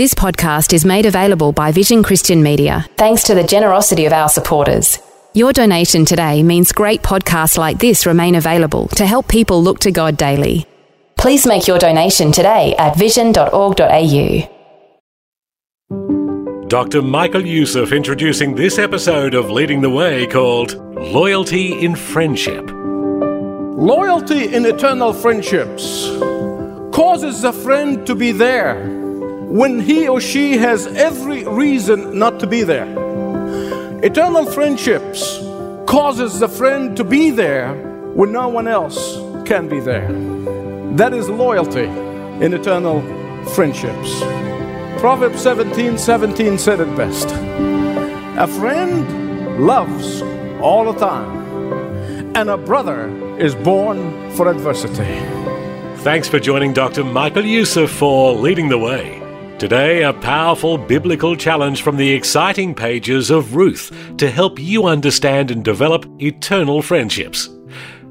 This podcast is made available by Vision Christian Media thanks to the generosity of our supporters. Your donation today means great podcasts like this remain available to help people look to God daily. Please make your donation today at vision.org.au. Dr. Michael Youssef introducing this episode of Leading the Way called Loyalty in Friendship. Loyalty in eternal friendships causes a friend to be there when he or she has every reason not to be there. Eternal friendships causes the friend to be there when no one else can be there. That is loyalty in eternal friendships. Proverbs 17 17 said it best. A friend loves all the time, and a brother is born for adversity. Thanks for joining Dr. Michael Youssef for Leading the Way. Today, a powerful biblical challenge from the exciting pages of Ruth to help you understand and develop eternal friendships.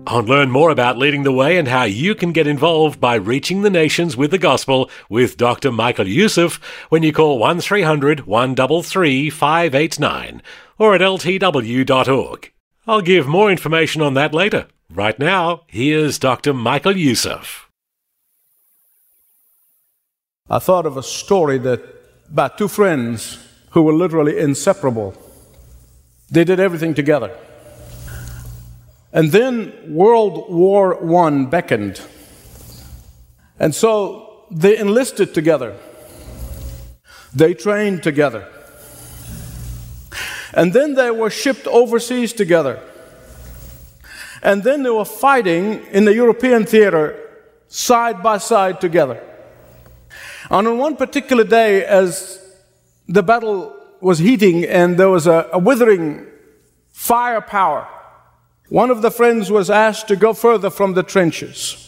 And learn more about leading the way and how you can get involved by reaching the nations with the gospel with Dr. Michael Youssef when you call 1300 133 589 or at ltw.org. I'll give more information on that later. Right now, here's Dr. Michael Youssef. I thought of a story that about two friends who were literally inseparable. They did everything together. And then World War I beckoned. And so they enlisted together. They trained together. And then they were shipped overseas together. And then they were fighting in the European theater side by side together. And on one particular day, as the battle was heating and there was a, a withering firepower, one of the friends was asked to go further from the trenches.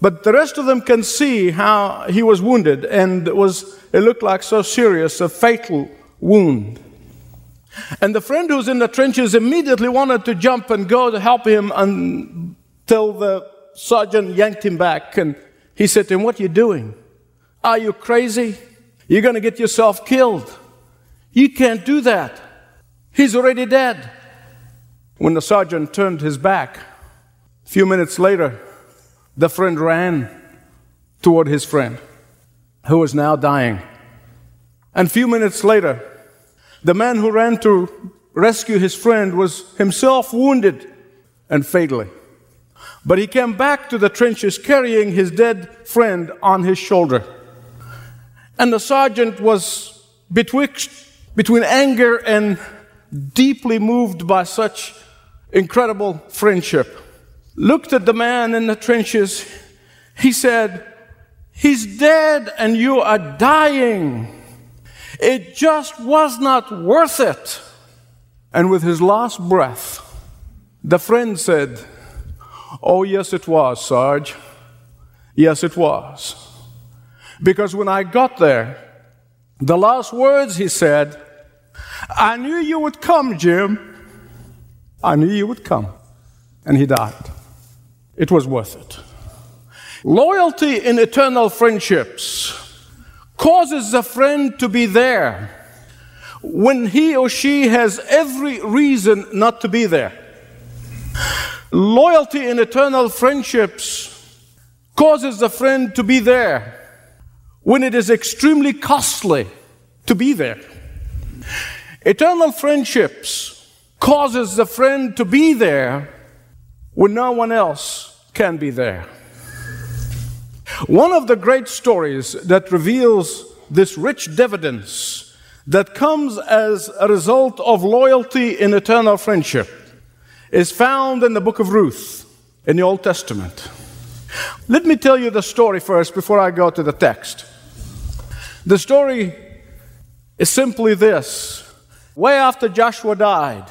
But the rest of them can see how he was wounded, and it, was, it looked like so serious, a fatal wound. And the friend who's in the trenches immediately wanted to jump and go to help him until the sergeant yanked him back. And he said to him, What are you doing? Are you crazy? You're going to get yourself killed. You can't do that. He's already dead. When the sergeant turned his back, a few minutes later, the friend ran toward his friend, who was now dying. And a few minutes later, the man who ran to rescue his friend was himself wounded and fatally. But he came back to the trenches carrying his dead friend on his shoulder. And the sergeant was betwixt, between anger and deeply moved by such incredible friendship. Looked at the man in the trenches. He said, He's dead and you are dying. It just was not worth it. And with his last breath, the friend said, Oh, yes, it was, Sarge. Yes, it was. Because when I got there, the last words he said, I knew you would come, Jim. I knew you would come. And he died. It was worth it. Loyalty in eternal friendships causes a friend to be there when he or she has every reason not to be there. Loyalty in eternal friendships causes a friend to be there when it is extremely costly to be there. Eternal friendships causes the friend to be there when no one else can be there. One of the great stories that reveals this rich dividends that comes as a result of loyalty in eternal friendship is found in the book of Ruth in the Old Testament. Let me tell you the story first before I go to the text. The story is simply this way after Joshua died,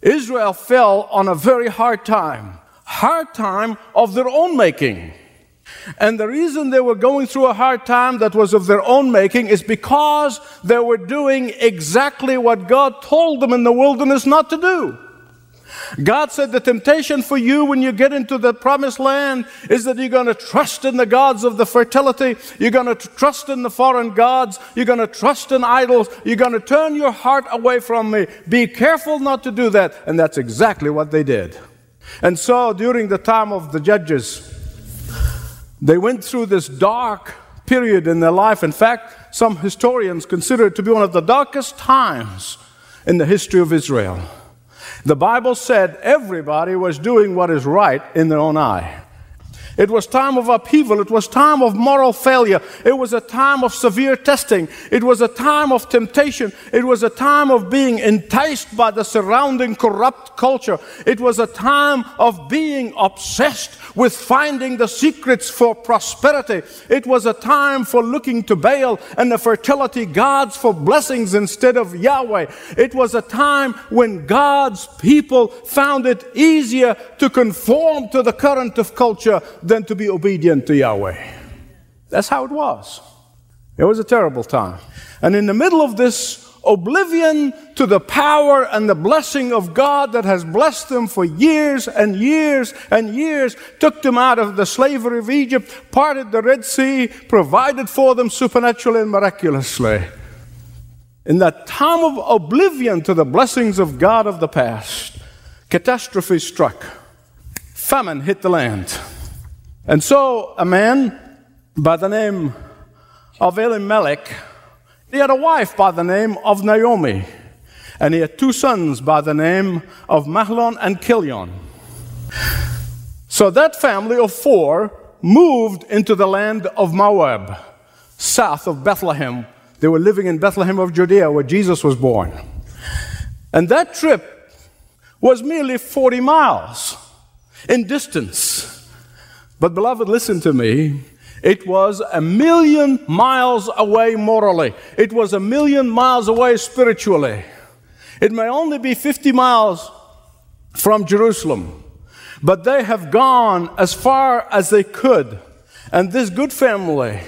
Israel fell on a very hard time, hard time of their own making. And the reason they were going through a hard time that was of their own making is because they were doing exactly what God told them in the wilderness not to do. God said the temptation for you when you get into the promised land is that you're going to trust in the gods of the fertility. You're going to trust in the foreign gods. You're going to trust in idols. You're going to turn your heart away from me. Be careful not to do that. And that's exactly what they did. And so during the time of the judges, they went through this dark period in their life. In fact, some historians consider it to be one of the darkest times in the history of Israel. The Bible said everybody was doing what is right in their own eye. It was time of upheaval. It was time of moral failure. It was a time of severe testing. It was a time of temptation. It was a time of being enticed by the surrounding corrupt culture. It was a time of being obsessed with finding the secrets for prosperity. It was a time for looking to Baal and the fertility gods for blessings instead of Yahweh. It was a time when God's people found it easier to conform to the current of culture than to be obedient to Yahweh. That's how it was. It was a terrible time. And in the middle of this oblivion to the power and the blessing of God that has blessed them for years and years and years, took them out of the slavery of Egypt, parted the Red Sea, provided for them supernaturally and miraculously. In that time of oblivion to the blessings of God of the past, catastrophe struck. Famine hit the land. And so a man by the name of Elimelech, he had a wife by the name of Naomi, and he had two sons by the name of Mahlon and Chilion. So that family of four moved into the land of Moab, south of Bethlehem. They were living in Bethlehem of Judea, where Jesus was born. And that trip was merely 40 miles in distance. But, beloved, listen to me. It was a million miles away morally, it was a million miles away spiritually. It may only be 50 miles from Jerusalem, but they have gone as far as they could. And this good family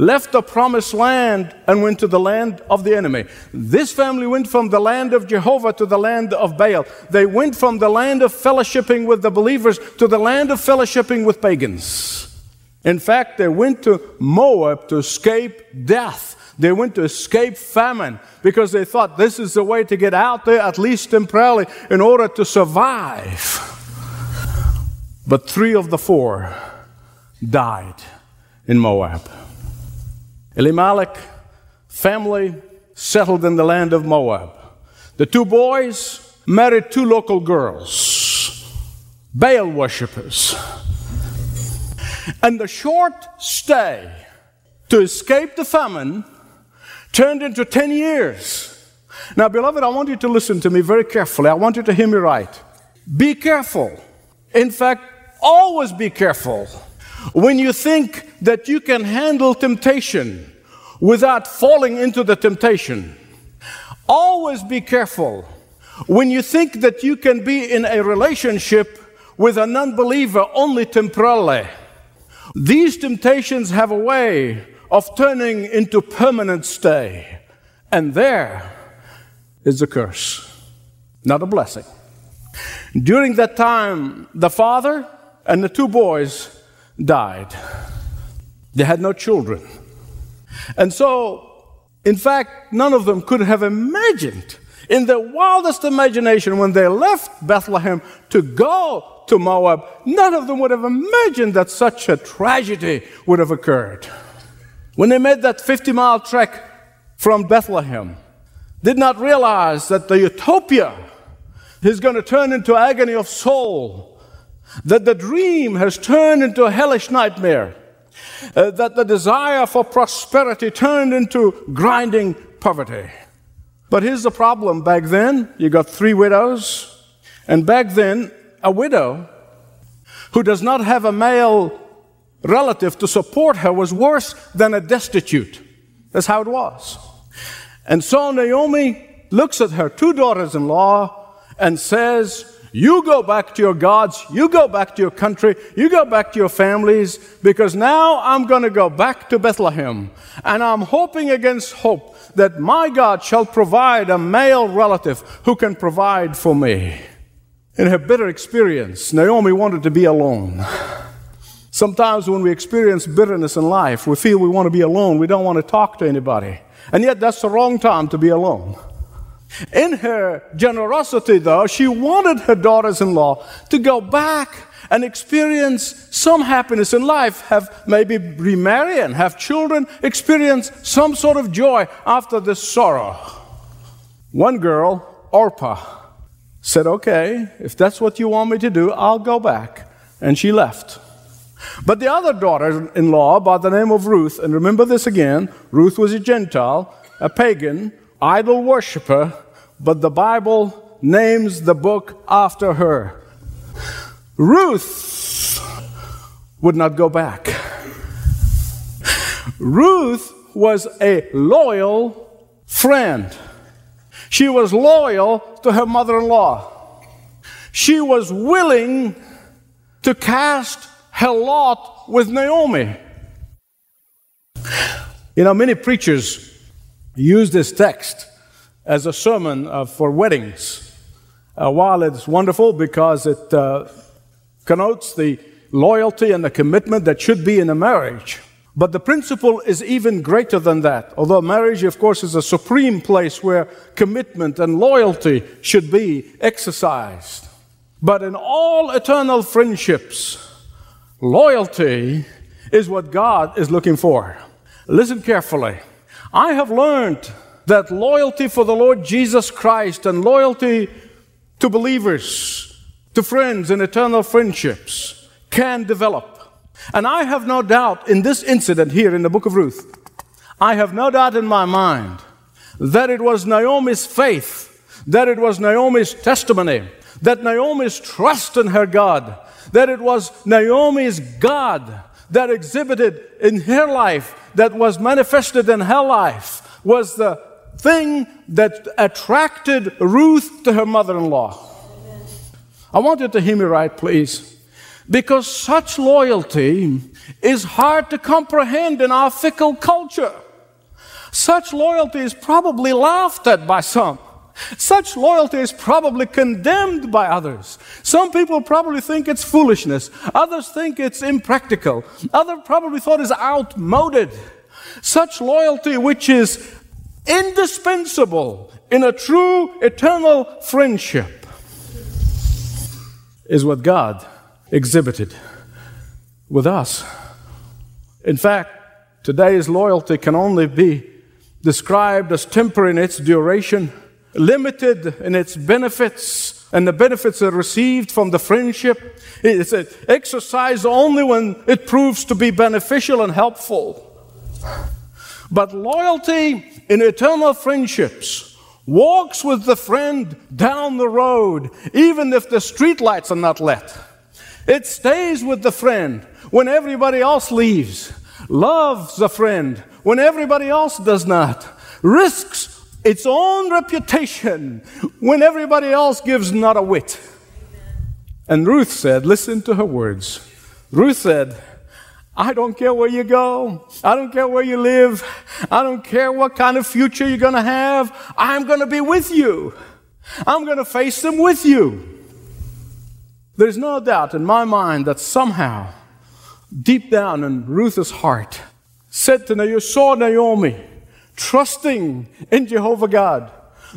left the promised land and went to the land of the enemy. This family went from the land of Jehovah to the land of Baal. They went from the land of fellowshipping with the believers to the land of fellowshipping with pagans. In fact, they went to Moab to escape death. They went to escape famine because they thought this is the way to get out there, at least temporarily, in order to survive. But three of the four died in Moab. Elimelech family settled in the land of Moab. The two boys married two local girls, Baal worshippers. And the short stay to escape the famine turned into 10 years. Now, beloved, I want you to listen to me very carefully. I want you to hear me right. Be careful. In fact, always be careful when you think that you can handle temptation without falling into the temptation, always be careful. When you think that you can be in a relationship with an unbeliever only temporarily, these temptations have a way of turning into permanent stay. And there is a curse, not a blessing. During that time, the father and the two boys died. They had no children. And so, in fact, none of them could have imagined in their wildest imagination when they left Bethlehem to go to Moab, none of them would have imagined that such a tragedy would have occurred. When they made that 50 mile trek from Bethlehem, did not realize that the utopia is going to turn into agony of soul that the dream has turned into a hellish nightmare, uh, that the desire for prosperity turned into grinding poverty. But here's the problem back then you got three widows, and back then, a widow who does not have a male relative to support her was worse than a destitute. That's how it was. And so Naomi looks at her two daughters in law and says, You go back to your gods, you go back to your country, you go back to your families, because now I'm going to go back to Bethlehem. And I'm hoping against hope that my God shall provide a male relative who can provide for me. In her bitter experience, Naomi wanted to be alone. Sometimes when we experience bitterness in life, we feel we want to be alone. We don't want to talk to anybody. And yet, that's the wrong time to be alone. In her generosity, though, she wanted her daughters in law to go back and experience some happiness in life, have maybe remarry and have children, experience some sort of joy after this sorrow. One girl, Orpah, said, Okay, if that's what you want me to do, I'll go back. And she left. But the other daughter in law, by the name of Ruth, and remember this again Ruth was a Gentile, a pagan, idol worshiper, but the Bible names the book after her. Ruth would not go back. Ruth was a loyal friend. She was loyal to her mother in law. She was willing to cast her lot with Naomi. You know, many preachers use this text as a sermon uh, for weddings. Uh, while it's wonderful because it uh, connotes the loyalty and the commitment that should be in a marriage, but the principle is even greater than that. Although marriage, of course, is a supreme place where commitment and loyalty should be exercised. But in all eternal friendships, loyalty is what God is looking for. Listen carefully. I have learned that loyalty for the Lord Jesus Christ and loyalty to believers, to friends and eternal friendships can develop. And I have no doubt in this incident here in the book of Ruth, I have no doubt in my mind that it was Naomi's faith, that it was Naomi's testimony, that Naomi's trust in her God, that it was Naomi's God that exhibited in her life, that was manifested in her life, was the thing that attracted Ruth to her mother in law. I want you to hear me right, please. Because such loyalty is hard to comprehend in our fickle culture. Such loyalty is probably laughed at by some. Such loyalty is probably condemned by others. Some people probably think it's foolishness. Others think it's impractical. Others probably thought it's outmoded. Such loyalty, which is indispensable in a true eternal friendship, is what God exhibited with us. In fact, today's loyalty can only be described as temporary in its duration, limited in its benefits, and the benefits are received from the friendship. It's exercised only when it proves to be beneficial and helpful. But loyalty in eternal friendships walks with the friend down the road, even if the streetlights are not lit. It stays with the friend when everybody else leaves, loves the friend when everybody else does not, risks its own reputation when everybody else gives not a whit. And Ruth said, Listen to her words. Ruth said, I don't care where you go. I don't care where you live. I don't care what kind of future you're going to have. I'm going to be with you. I'm going to face them with you. There's no doubt in my mind that somehow, deep down in Ruth's heart, said to Naomi, you saw Naomi trusting in Jehovah God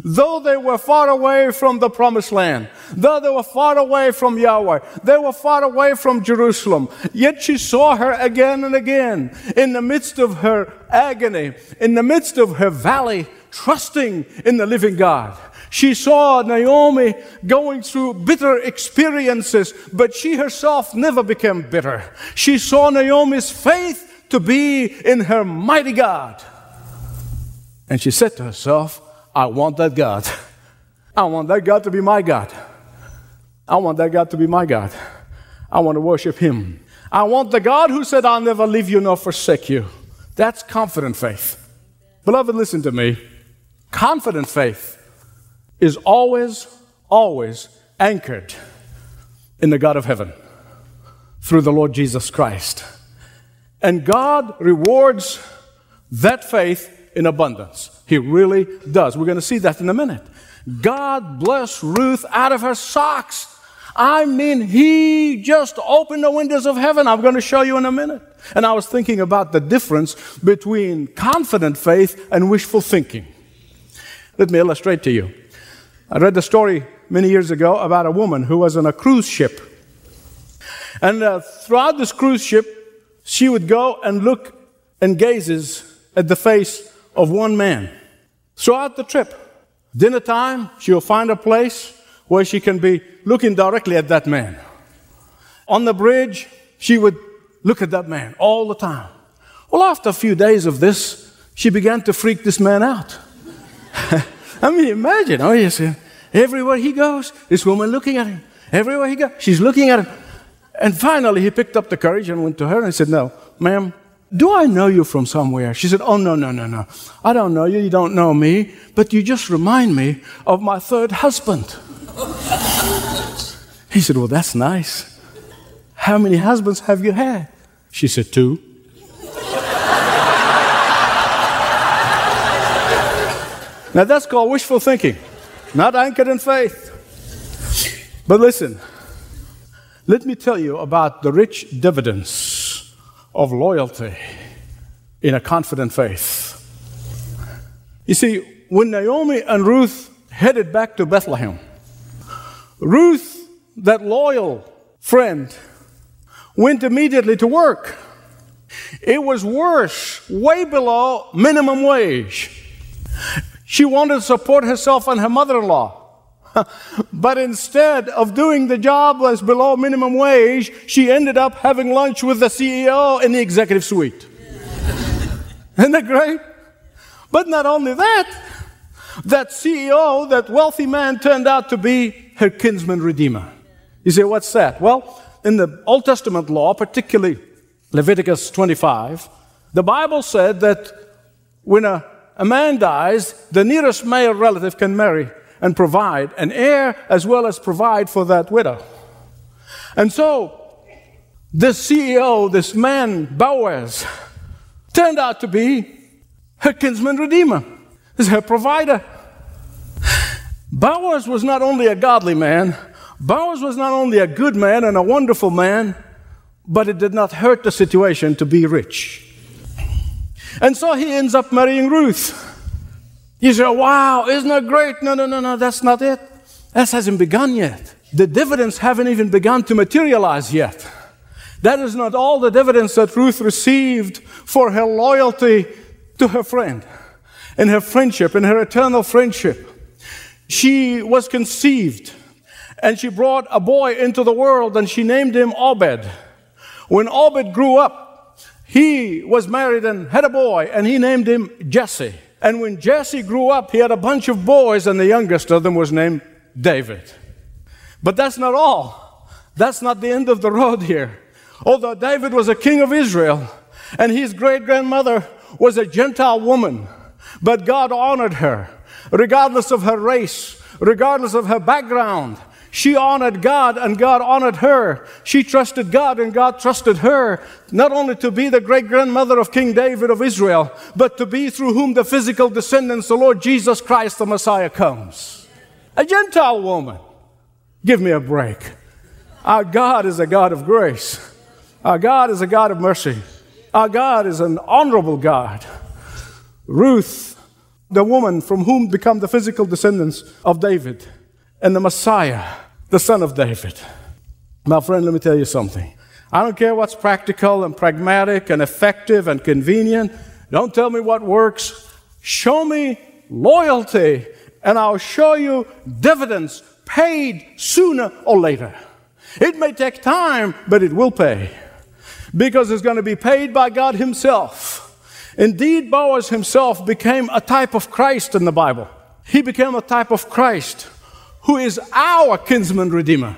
Though they were far away from the promised land, though they were far away from Yahweh, they were far away from Jerusalem, yet she saw her again and again in the midst of her agony, in the midst of her valley, trusting in the living God. She saw Naomi going through bitter experiences, but she herself never became bitter. She saw Naomi's faith to be in her mighty God. And she said to herself, I want that God. I want that God to be my God. I want that God to be my God. I want to worship Him. I want the God who said, I'll never leave you nor forsake you. That's confident faith. Beloved, listen to me. Confident faith is always always anchored in the God of heaven through the Lord Jesus Christ. And God rewards that faith in abundance. He really does. We're going to see that in a minute. God bless Ruth out of her socks. I mean, he just opened the windows of heaven. I'm going to show you in a minute. And I was thinking about the difference between confident faith and wishful thinking. Let me illustrate to you. I read the story many years ago about a woman who was on a cruise ship. And uh, throughout this cruise ship, she would go and look and gazes at the face of one man. Throughout the trip, dinner time, she'll find a place where she can be looking directly at that man. On the bridge, she would look at that man all the time. Well, after a few days of this, she began to freak this man out. I mean, imagine, oh, yes, everywhere he goes, this woman looking at him. Everywhere he goes, she's looking at him. And finally, he picked up the courage and went to her and said, No, ma'am, do I know you from somewhere? She said, Oh, no, no, no, no. I don't know you. You don't know me. But you just remind me of my third husband. he said, Well, that's nice. How many husbands have you had? She said, Two. now, that's called wishful thinking, not anchored in faith. But listen, let me tell you about the rich dividends of loyalty in a confident faith. You see, when Naomi and Ruth headed back to Bethlehem, Ruth, that loyal friend, went immediately to work. It was worse, way below minimum wage. She wanted to support herself and her mother in law. but instead of doing the job as below minimum wage, she ended up having lunch with the CEO in the executive suite. Isn't that great? But not only that, that CEO, that wealthy man, turned out to be her kinsman redeemer. You say, what's that? Well, in the Old Testament law, particularly Leviticus 25, the Bible said that when a, a man dies, the nearest male relative can marry and provide an heir as well as provide for that widow. And so, this CEO, this man, Boaz, turned out to be her kinsman redeemer, is her provider. Boaz was not only a godly man, Boaz was not only a good man and a wonderful man, but it did not hurt the situation to be rich. And so he ends up marrying Ruth. You say, wow, isn't that great? No, no, no, no, that's not it. That hasn't begun yet. The dividends haven't even begun to materialize yet. That is not all the dividends that Ruth received for her loyalty to her friend and her friendship and her eternal friendship. She was conceived and she brought a boy into the world and she named him Obed. When Obed grew up, he was married and had a boy and he named him Jesse. And when Jesse grew up, he had a bunch of boys, and the youngest of them was named David. But that's not all. That's not the end of the road here. Although David was a king of Israel, and his great grandmother was a Gentile woman, but God honored her, regardless of her race, regardless of her background. She honored God and God honored her. She trusted God and God trusted her, not only to be the great grandmother of King David of Israel, but to be through whom the physical descendants, the Lord Jesus Christ, the Messiah, comes. A Gentile woman. Give me a break. Our God is a God of grace. Our God is a God of mercy. Our God is an honorable God. Ruth, the woman from whom become the physical descendants of David and the Messiah, the son of David. My friend, let me tell you something. I don't care what's practical and pragmatic and effective and convenient. Don't tell me what works. Show me loyalty, and I'll show you dividends paid sooner or later. It may take time, but it will pay because it's going to be paid by God Himself. Indeed, Boaz himself became a type of Christ in the Bible. He became a type of Christ who is our kinsman redeemer.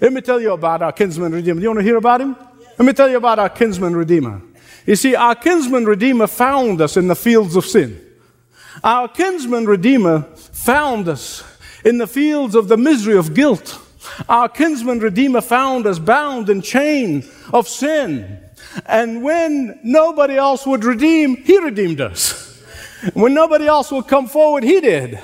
Let me tell you about our kinsman redeemer. Do you want to hear about him? Let me tell you about our kinsman redeemer. You see, our kinsman redeemer found us in the fields of sin. Our kinsman redeemer found us in the fields of the misery of guilt. Our kinsman redeemer found us bound in chain of sin. And when nobody else would redeem, he redeemed us. When nobody else would come forward, he did.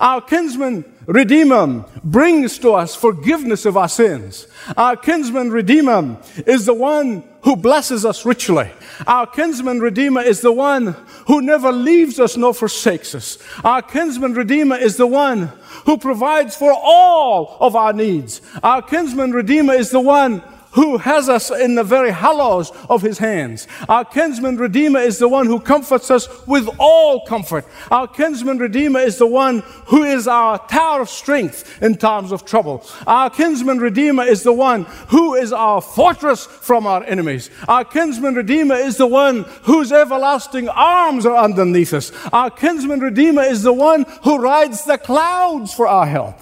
Our kinsman redeemer brings to us forgiveness of our sins. Our kinsman redeemer is the one who blesses us richly. Our kinsman redeemer is the one who never leaves us nor forsakes us. Our kinsman redeemer is the one who provides for all of our needs. Our kinsman redeemer is the one who has us in the very hollows of his hands. Our kinsman redeemer is the one who comforts us with all comfort. Our kinsman redeemer is the one who is our tower of strength in times of trouble. Our kinsman redeemer is the one who is our fortress from our enemies. Our kinsman redeemer is the one whose everlasting arms are underneath us. Our kinsman redeemer is the one who rides the clouds for our help.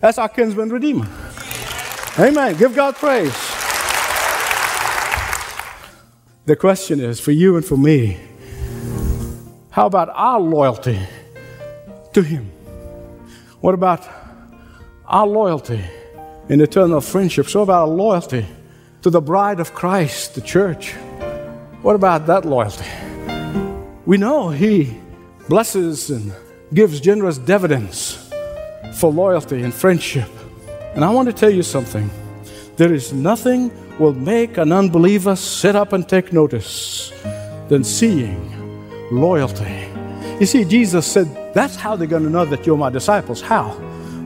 That's our kinsman redeemer. Amen. Give God praise. The question is for you and for me how about our loyalty to Him? What about our loyalty in eternal friendship? So about our loyalty to the bride of Christ, the church. What about that loyalty? We know He blesses and gives generous dividends for loyalty and friendship. And I want to tell you something. There is nothing will make an unbeliever sit up and take notice than seeing loyalty. You see, Jesus said, That's how they're going to know that you're my disciples. How?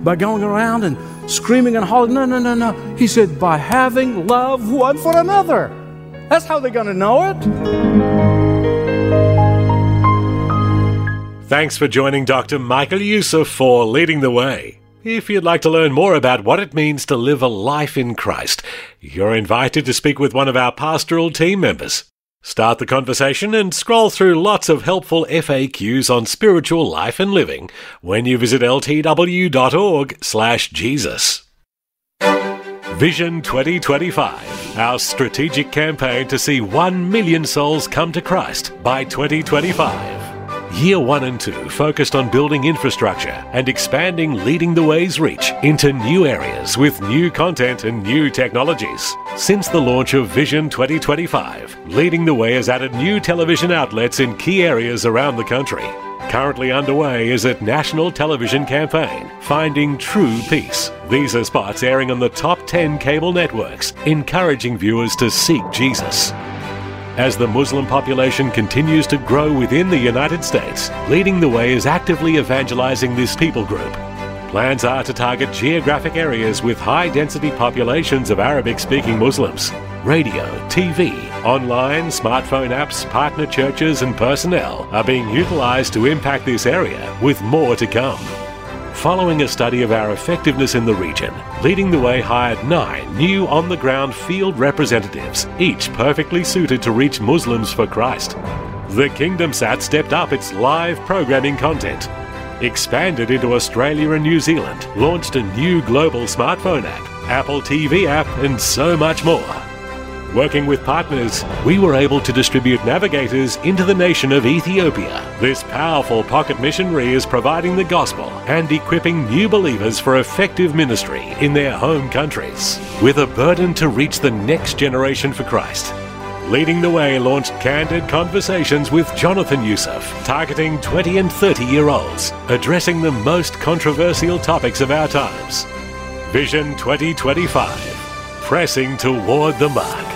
By going around and screaming and hollering. No, no, no, no. He said, By having love one for another. That's how they're going to know it. Thanks for joining Dr. Michael Youssef for Leading the Way. If you'd like to learn more about what it means to live a life in Christ, you're invited to speak with one of our pastoral team members. Start the conversation and scroll through lots of helpful FAQs on spiritual life and living when you visit ltw.org/jesus. Vision 2025, our strategic campaign to see 1 million souls come to Christ by 2025. Year 1 and 2 focused on building infrastructure and expanding Leading the Way's reach into new areas with new content and new technologies. Since the launch of Vision 2025, Leading the Way has added new television outlets in key areas around the country. Currently underway is a national television campaign, Finding True Peace. These are spots airing on the top 10 cable networks, encouraging viewers to seek Jesus. As the Muslim population continues to grow within the United States, Leading the Way is actively evangelizing this people group. Plans are to target geographic areas with high density populations of Arabic speaking Muslims. Radio, TV, online, smartphone apps, partner churches, and personnel are being utilized to impact this area, with more to come. Following a study of our effectiveness in the region, Leading the Way hired nine new on the ground field representatives, each perfectly suited to reach Muslims for Christ. The Kingdom Sat stepped up its live programming content, expanded into Australia and New Zealand, launched a new global smartphone app, Apple TV app, and so much more. Working with partners, we were able to distribute navigators into the nation of Ethiopia. This powerful pocket missionary is providing the gospel and equipping new believers for effective ministry in their home countries. With a burden to reach the next generation for Christ, Leading the Way launched Candid Conversations with Jonathan Youssef, targeting 20 and 30 year olds, addressing the most controversial topics of our times. Vision 2025 Pressing toward the mark.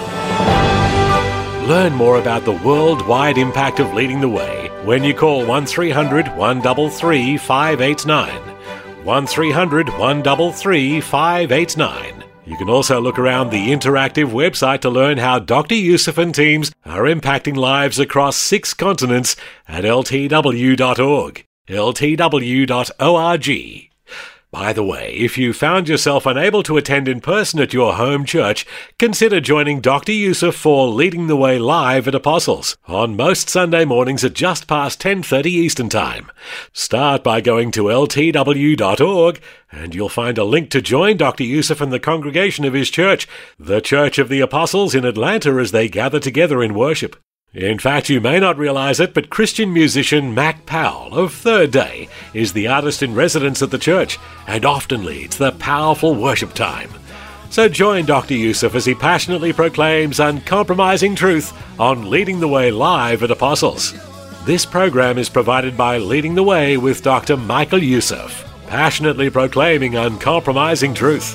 Learn more about the worldwide impact of leading the way when you call 1300 133 589. 1300 133 589. You can also look around the interactive website to learn how Dr. Youssef and teams are impacting lives across six continents at ltw.org. ltw.org. By the way, if you found yourself unable to attend in person at your home church, consider joining Dr. Youssef for Leading the Way live at Apostles on most Sunday mornings at just past 10:30 Eastern Time. Start by going to ltw.org and you'll find a link to join Dr. Youssef and the congregation of his church, the Church of the Apostles in Atlanta as they gather together in worship. In fact, you may not realize it, but Christian musician Mac Powell of Third Day is the artist in residence at the church and often leads the powerful worship time. So join Dr. Youssef as he passionately proclaims uncompromising truth on Leading the Way live at Apostles. This program is provided by Leading the Way with Dr. Michael Youssef, passionately proclaiming uncompromising truth.